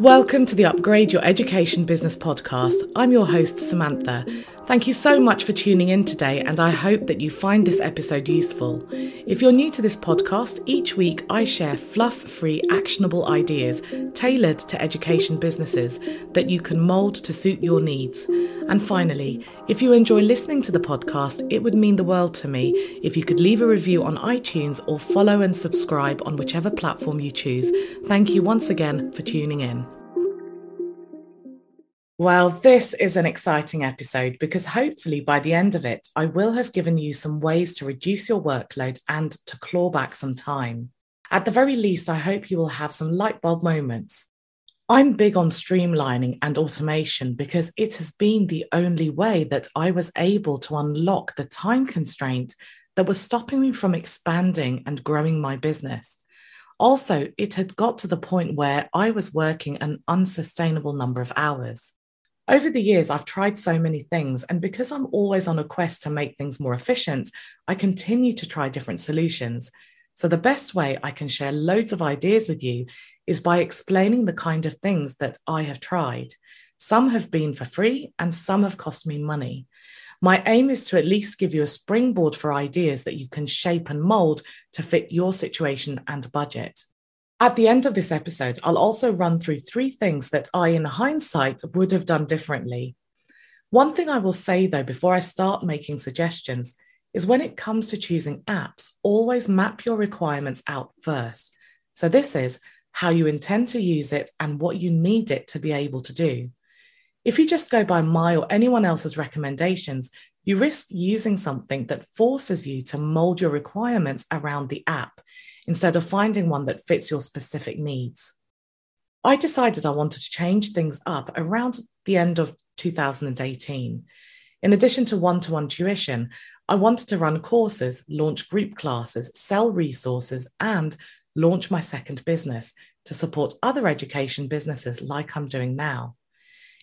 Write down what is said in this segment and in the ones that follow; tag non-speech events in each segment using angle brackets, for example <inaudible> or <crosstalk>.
Welcome to the Upgrade Your Education Business podcast. I'm your host, Samantha. Thank you so much for tuning in today, and I hope that you find this episode useful. If you're new to this podcast, each week I share fluff free, actionable ideas tailored to education businesses that you can mould to suit your needs. And finally, if you enjoy listening to the podcast, it would mean the world to me if you could leave a review on iTunes or follow and subscribe on whichever platform you choose. Thank you once again for tuning in. Well, this is an exciting episode because hopefully by the end of it, I will have given you some ways to reduce your workload and to claw back some time. At the very least, I hope you will have some light bulb moments. I'm big on streamlining and automation because it has been the only way that I was able to unlock the time constraint that was stopping me from expanding and growing my business. Also, it had got to the point where I was working an unsustainable number of hours. Over the years, I've tried so many things, and because I'm always on a quest to make things more efficient, I continue to try different solutions. So, the best way I can share loads of ideas with you is by explaining the kind of things that I have tried. Some have been for free, and some have cost me money. My aim is to at least give you a springboard for ideas that you can shape and mold to fit your situation and budget. At the end of this episode, I'll also run through three things that I, in hindsight, would have done differently. One thing I will say, though, before I start making suggestions is when it comes to choosing apps, always map your requirements out first. So, this is how you intend to use it and what you need it to be able to do. If you just go by my or anyone else's recommendations, you risk using something that forces you to mold your requirements around the app instead of finding one that fits your specific needs. I decided I wanted to change things up around the end of 2018. In addition to one to one tuition, I wanted to run courses, launch group classes, sell resources, and launch my second business to support other education businesses like I'm doing now.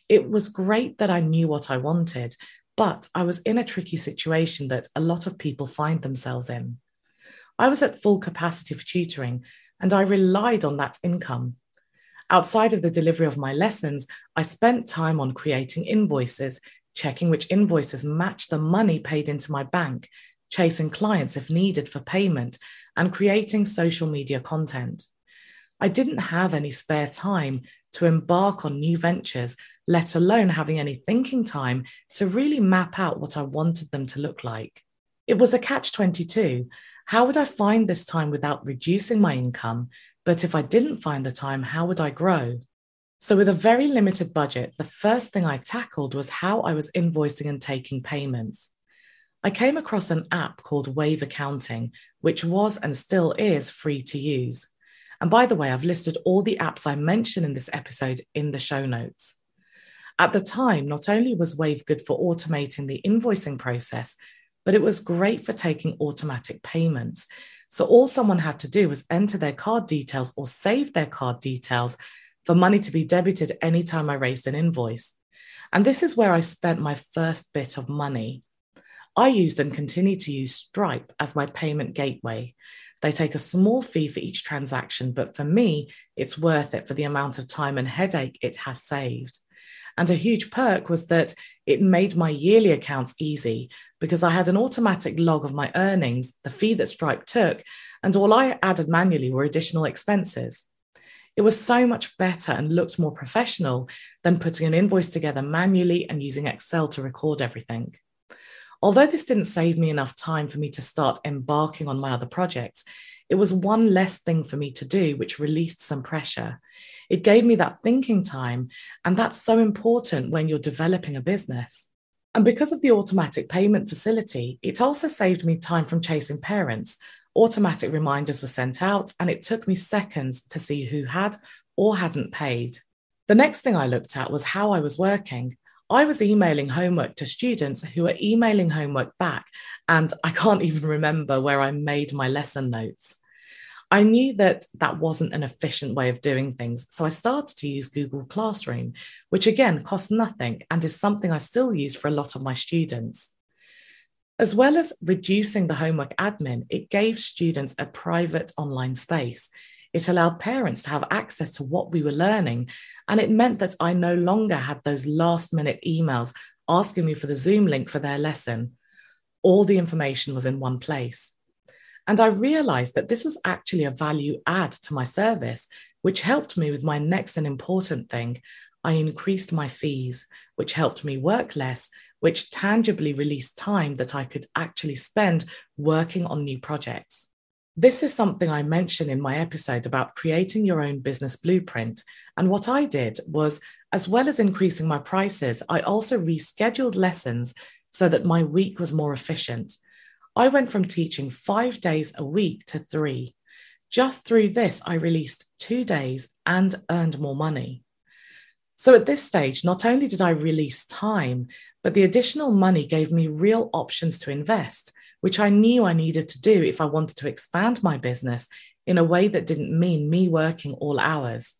It was great that I knew what I wanted, but I was in a tricky situation that a lot of people find themselves in. I was at full capacity for tutoring and I relied on that income. Outside of the delivery of my lessons, I spent time on creating invoices, checking which invoices match the money paid into my bank, chasing clients if needed for payment, and creating social media content. I didn't have any spare time to embark on new ventures, let alone having any thinking time to really map out what I wanted them to look like. It was a catch 22. How would I find this time without reducing my income? But if I didn't find the time, how would I grow? So, with a very limited budget, the first thing I tackled was how I was invoicing and taking payments. I came across an app called Wave Accounting, which was and still is free to use. And by the way, I've listed all the apps I mention in this episode in the show notes. At the time, not only was Wave good for automating the invoicing process, but it was great for taking automatic payments. So all someone had to do was enter their card details or save their card details for money to be debited anytime I raised an invoice. And this is where I spent my first bit of money. I used and continue to use Stripe as my payment gateway. They take a small fee for each transaction, but for me, it's worth it for the amount of time and headache it has saved. And a huge perk was that it made my yearly accounts easy because I had an automatic log of my earnings, the fee that Stripe took, and all I added manually were additional expenses. It was so much better and looked more professional than putting an invoice together manually and using Excel to record everything. Although this didn't save me enough time for me to start embarking on my other projects, it was one less thing for me to do, which released some pressure. It gave me that thinking time. And that's so important when you're developing a business. And because of the automatic payment facility, it also saved me time from chasing parents. Automatic reminders were sent out, and it took me seconds to see who had or hadn't paid. The next thing I looked at was how I was working. I was emailing homework to students who were emailing homework back, and I can't <laughs> even remember where I made my lesson notes. I knew that that wasn't an efficient way of doing things, so I started to use Google Classroom, which again costs nothing and is something I still use for a lot of my students. As well as reducing the homework admin, it gave students a private online space. It allowed parents to have access to what we were learning. And it meant that I no longer had those last minute emails asking me for the Zoom link for their lesson. All the information was in one place. And I realized that this was actually a value add to my service, which helped me with my next and important thing. I increased my fees, which helped me work less, which tangibly released time that I could actually spend working on new projects. This is something I mentioned in my episode about creating your own business blueprint. And what I did was, as well as increasing my prices, I also rescheduled lessons so that my week was more efficient. I went from teaching five days a week to three. Just through this, I released two days and earned more money. So at this stage, not only did I release time, but the additional money gave me real options to invest, which I knew I needed to do if I wanted to expand my business in a way that didn't mean me working all hours.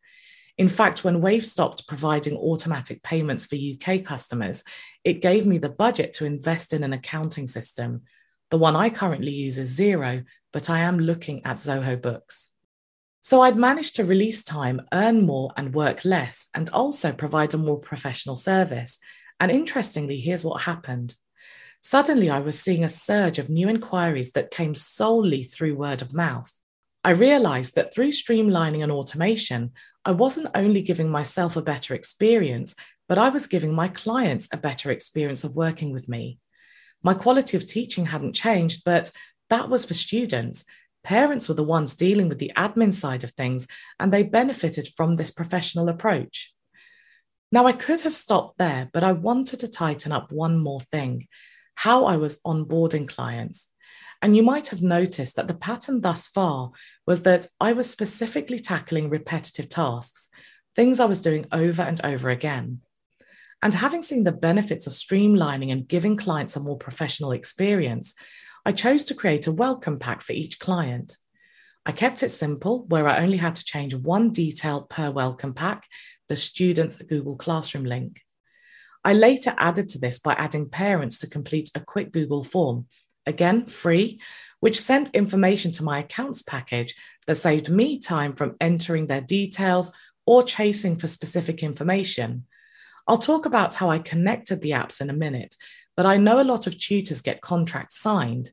In fact, when Wave stopped providing automatic payments for UK customers, it gave me the budget to invest in an accounting system. The one I currently use is Xero, but I am looking at Zoho Books. So I'd managed to release time, earn more, and work less, and also provide a more professional service. And interestingly, here's what happened. Suddenly, I was seeing a surge of new inquiries that came solely through word of mouth. I realized that through streamlining and automation, I wasn't only giving myself a better experience, but I was giving my clients a better experience of working with me. My quality of teaching hadn't changed, but that was for students. Parents were the ones dealing with the admin side of things, and they benefited from this professional approach. Now, I could have stopped there, but I wanted to tighten up one more thing how I was onboarding clients. And you might have noticed that the pattern thus far was that I was specifically tackling repetitive tasks, things I was doing over and over again. And having seen the benefits of streamlining and giving clients a more professional experience, I chose to create a welcome pack for each client. I kept it simple, where I only had to change one detail per welcome pack, the student's Google Classroom link. I later added to this by adding parents to complete a quick Google form, again free, which sent information to my accounts package that saved me time from entering their details or chasing for specific information. I'll talk about how I connected the apps in a minute, but I know a lot of tutors get contracts signed.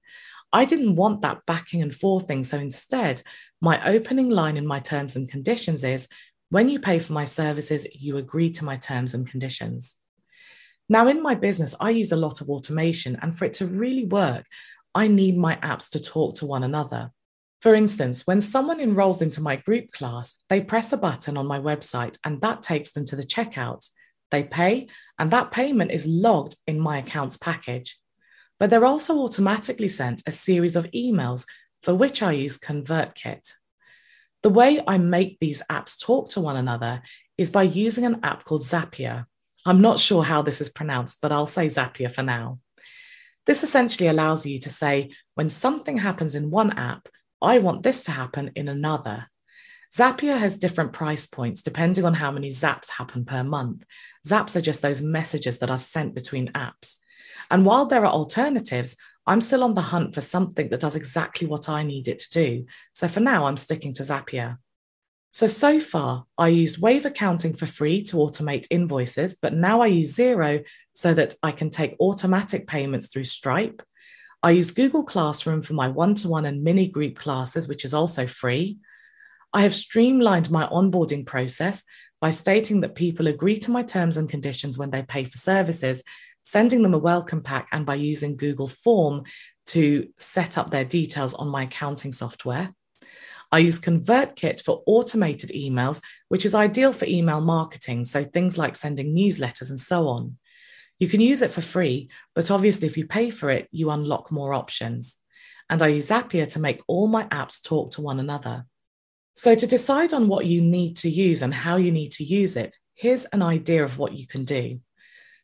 I didn't want that backing and forth thing. So instead, my opening line in my terms and conditions is when you pay for my services, you agree to my terms and conditions. Now, in my business, I use a lot of automation, and for it to really work, I need my apps to talk to one another. For instance, when someone enrolls into my group class, they press a button on my website and that takes them to the checkout. They pay, and that payment is logged in my accounts package. But they're also automatically sent a series of emails for which I use ConvertKit. The way I make these apps talk to one another is by using an app called Zapier. I'm not sure how this is pronounced, but I'll say Zapier for now. This essentially allows you to say, when something happens in one app, I want this to happen in another. Zapier has different price points depending on how many zaps happen per month. Zaps are just those messages that are sent between apps. And while there are alternatives, I'm still on the hunt for something that does exactly what I need it to do. So for now, I'm sticking to Zapier. So, so far, I used Wave Accounting for free to automate invoices, but now I use Xero so that I can take automatic payments through Stripe. I use Google Classroom for my one to one and mini group classes, which is also free. I have streamlined my onboarding process by stating that people agree to my terms and conditions when they pay for services, sending them a welcome pack, and by using Google Form to set up their details on my accounting software. I use ConvertKit for automated emails, which is ideal for email marketing, so things like sending newsletters and so on. You can use it for free, but obviously, if you pay for it, you unlock more options. And I use Zapier to make all my apps talk to one another. So, to decide on what you need to use and how you need to use it, here's an idea of what you can do.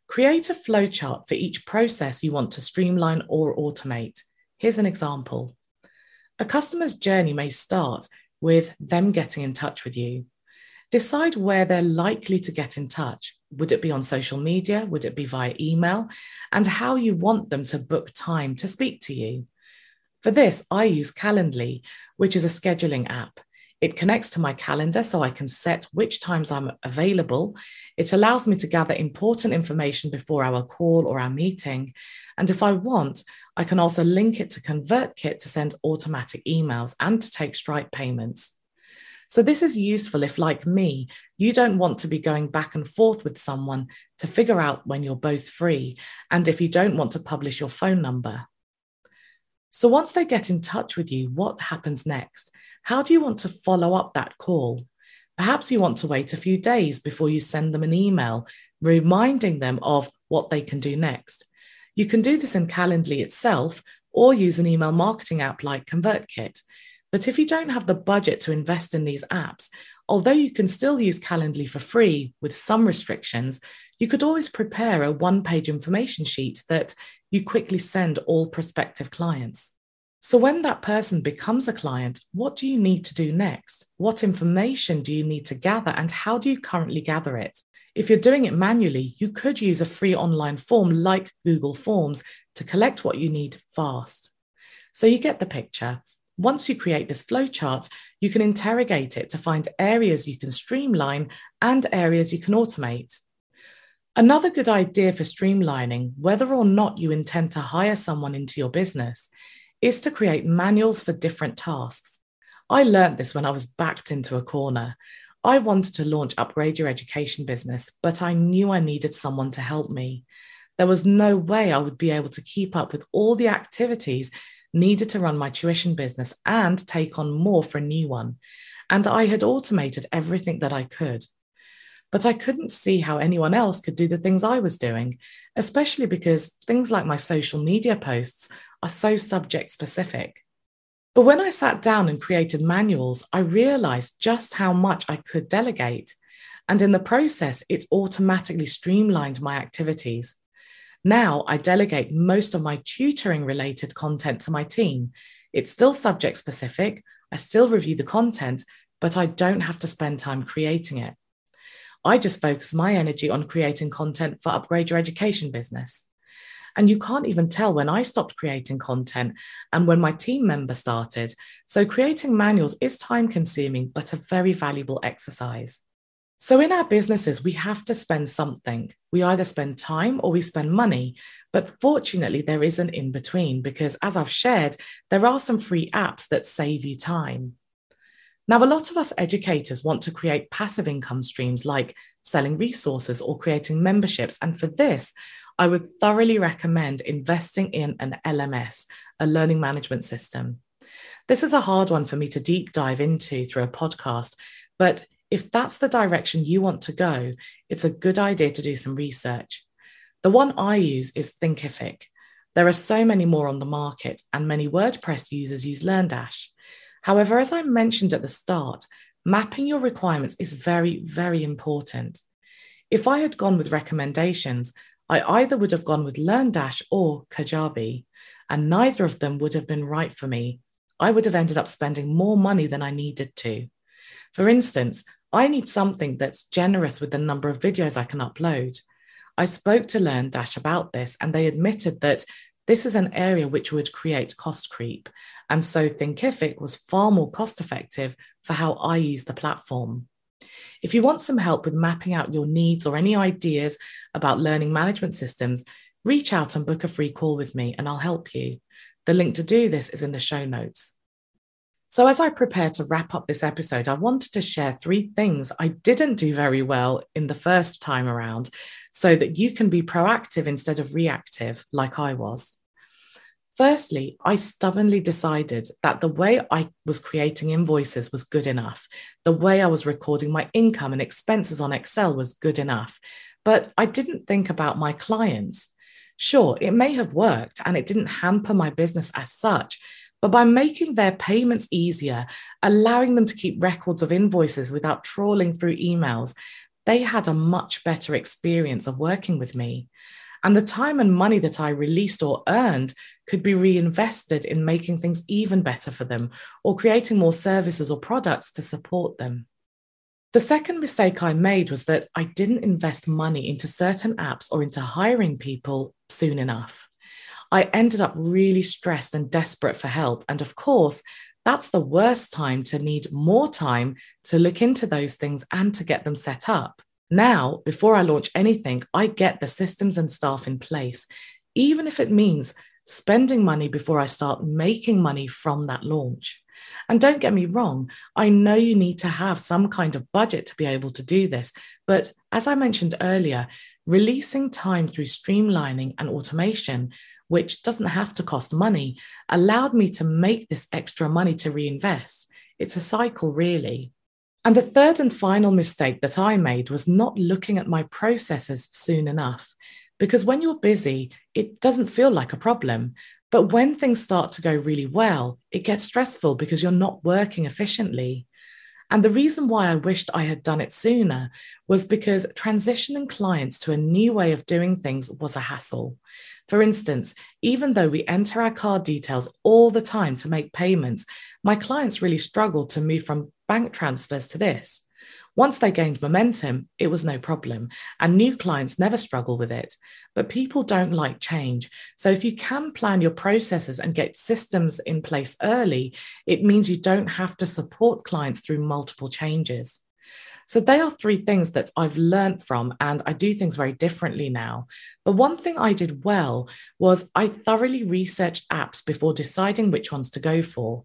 Create a flowchart for each process you want to streamline or automate. Here's an example. A customer's journey may start with them getting in touch with you. Decide where they're likely to get in touch. Would it be on social media? Would it be via email? And how you want them to book time to speak to you. For this, I use Calendly, which is a scheduling app. It connects to my calendar so I can set which times I'm available. It allows me to gather important information before our call or our meeting. And if I want, I can also link it to ConvertKit to send automatic emails and to take Stripe payments. So, this is useful if, like me, you don't want to be going back and forth with someone to figure out when you're both free, and if you don't want to publish your phone number. So, once they get in touch with you, what happens next? How do you want to follow up that call? Perhaps you want to wait a few days before you send them an email, reminding them of what they can do next. You can do this in Calendly itself or use an email marketing app like ConvertKit. But if you don't have the budget to invest in these apps, although you can still use Calendly for free with some restrictions, you could always prepare a one page information sheet that you quickly send all prospective clients. So, when that person becomes a client, what do you need to do next? What information do you need to gather, and how do you currently gather it? If you're doing it manually, you could use a free online form like Google Forms to collect what you need fast. So, you get the picture. Once you create this flowchart, you can interrogate it to find areas you can streamline and areas you can automate. Another good idea for streamlining, whether or not you intend to hire someone into your business, is to create manuals for different tasks. I learned this when I was backed into a corner. I wanted to launch Upgrade Your Education business, but I knew I needed someone to help me. There was no way I would be able to keep up with all the activities needed to run my tuition business and take on more for a new one. And I had automated everything that I could. But I couldn't see how anyone else could do the things I was doing, especially because things like my social media posts are so subject specific. But when I sat down and created manuals, I realized just how much I could delegate. And in the process, it automatically streamlined my activities. Now I delegate most of my tutoring related content to my team. It's still subject specific. I still review the content, but I don't have to spend time creating it. I just focus my energy on creating content for Upgrade Your Education business. And you can't even tell when I stopped creating content and when my team member started. So creating manuals is time consuming, but a very valuable exercise. So, in our businesses, we have to spend something. We either spend time or we spend money. But fortunately, there is an in between because, as I've shared, there are some free apps that save you time. Now, a lot of us educators want to create passive income streams like selling resources or creating memberships. And for this, I would thoroughly recommend investing in an LMS, a learning management system. This is a hard one for me to deep dive into through a podcast, but if that's the direction you want to go, it's a good idea to do some research. The one I use is Thinkific. There are so many more on the market, and many WordPress users use LearnDash. However, as I mentioned at the start, mapping your requirements is very, very important. If I had gone with recommendations, I either would have gone with LearnDash or Kajabi, and neither of them would have been right for me. I would have ended up spending more money than I needed to. For instance, I need something that's generous with the number of videos I can upload. I spoke to LearnDash about this, and they admitted that this is an area which would create cost creep. And so Thinkific was far more cost effective for how I use the platform. If you want some help with mapping out your needs or any ideas about learning management systems, reach out and book a free call with me, and I'll help you. The link to do this is in the show notes. So, as I prepare to wrap up this episode, I wanted to share three things I didn't do very well in the first time around so that you can be proactive instead of reactive, like I was. Firstly, I stubbornly decided that the way I was creating invoices was good enough. The way I was recording my income and expenses on Excel was good enough. But I didn't think about my clients. Sure, it may have worked and it didn't hamper my business as such, but by making their payments easier, allowing them to keep records of invoices without trawling through emails, they had a much better experience of working with me. And the time and money that I released or earned could be reinvested in making things even better for them or creating more services or products to support them. The second mistake I made was that I didn't invest money into certain apps or into hiring people soon enough. I ended up really stressed and desperate for help. And of course, that's the worst time to need more time to look into those things and to get them set up. Now, before I launch anything, I get the systems and staff in place, even if it means spending money before I start making money from that launch. And don't get me wrong, I know you need to have some kind of budget to be able to do this. But as I mentioned earlier, releasing time through streamlining and automation, which doesn't have to cost money, allowed me to make this extra money to reinvest. It's a cycle, really. And the third and final mistake that I made was not looking at my processes soon enough. Because when you're busy, it doesn't feel like a problem. But when things start to go really well, it gets stressful because you're not working efficiently. And the reason why I wished I had done it sooner was because transitioning clients to a new way of doing things was a hassle. For instance, even though we enter our card details all the time to make payments, my clients really struggled to move from bank transfers to this. Once they gained momentum, it was no problem, and new clients never struggle with it. But people don't like change. So if you can plan your processes and get systems in place early, it means you don't have to support clients through multiple changes. So they are three things that I've learned from, and I do things very differently now. But one thing I did well was I thoroughly researched apps before deciding which ones to go for.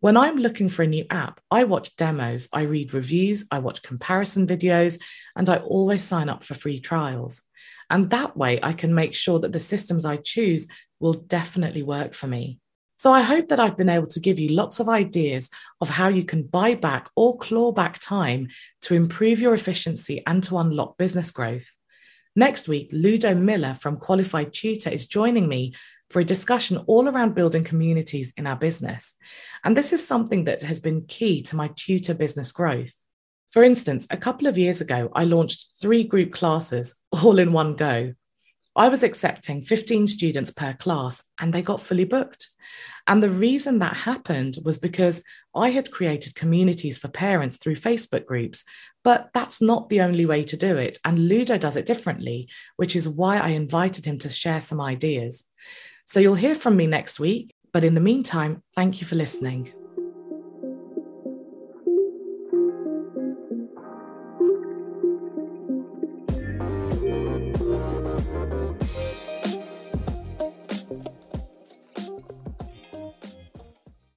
When I'm looking for a new app, I watch demos, I read reviews, I watch comparison videos, and I always sign up for free trials. And that way, I can make sure that the systems I choose will definitely work for me. So I hope that I've been able to give you lots of ideas of how you can buy back or claw back time to improve your efficiency and to unlock business growth. Next week, Ludo Millar from Qualified Tutor is joining me for a discussion all around building communities in our business. And this is something that has been key to my tutor business growth. For instance, a couple of years ago, I launched three group classes all in one go. I was accepting 15 students per class and they got fully booked. And the reason that happened was because I had created communities for parents through Facebook groups, but that's not the only way to do it. And Ludo does it differently, which is why I invited him to share some ideas. So you'll hear from me next week. But in the meantime, thank you for listening.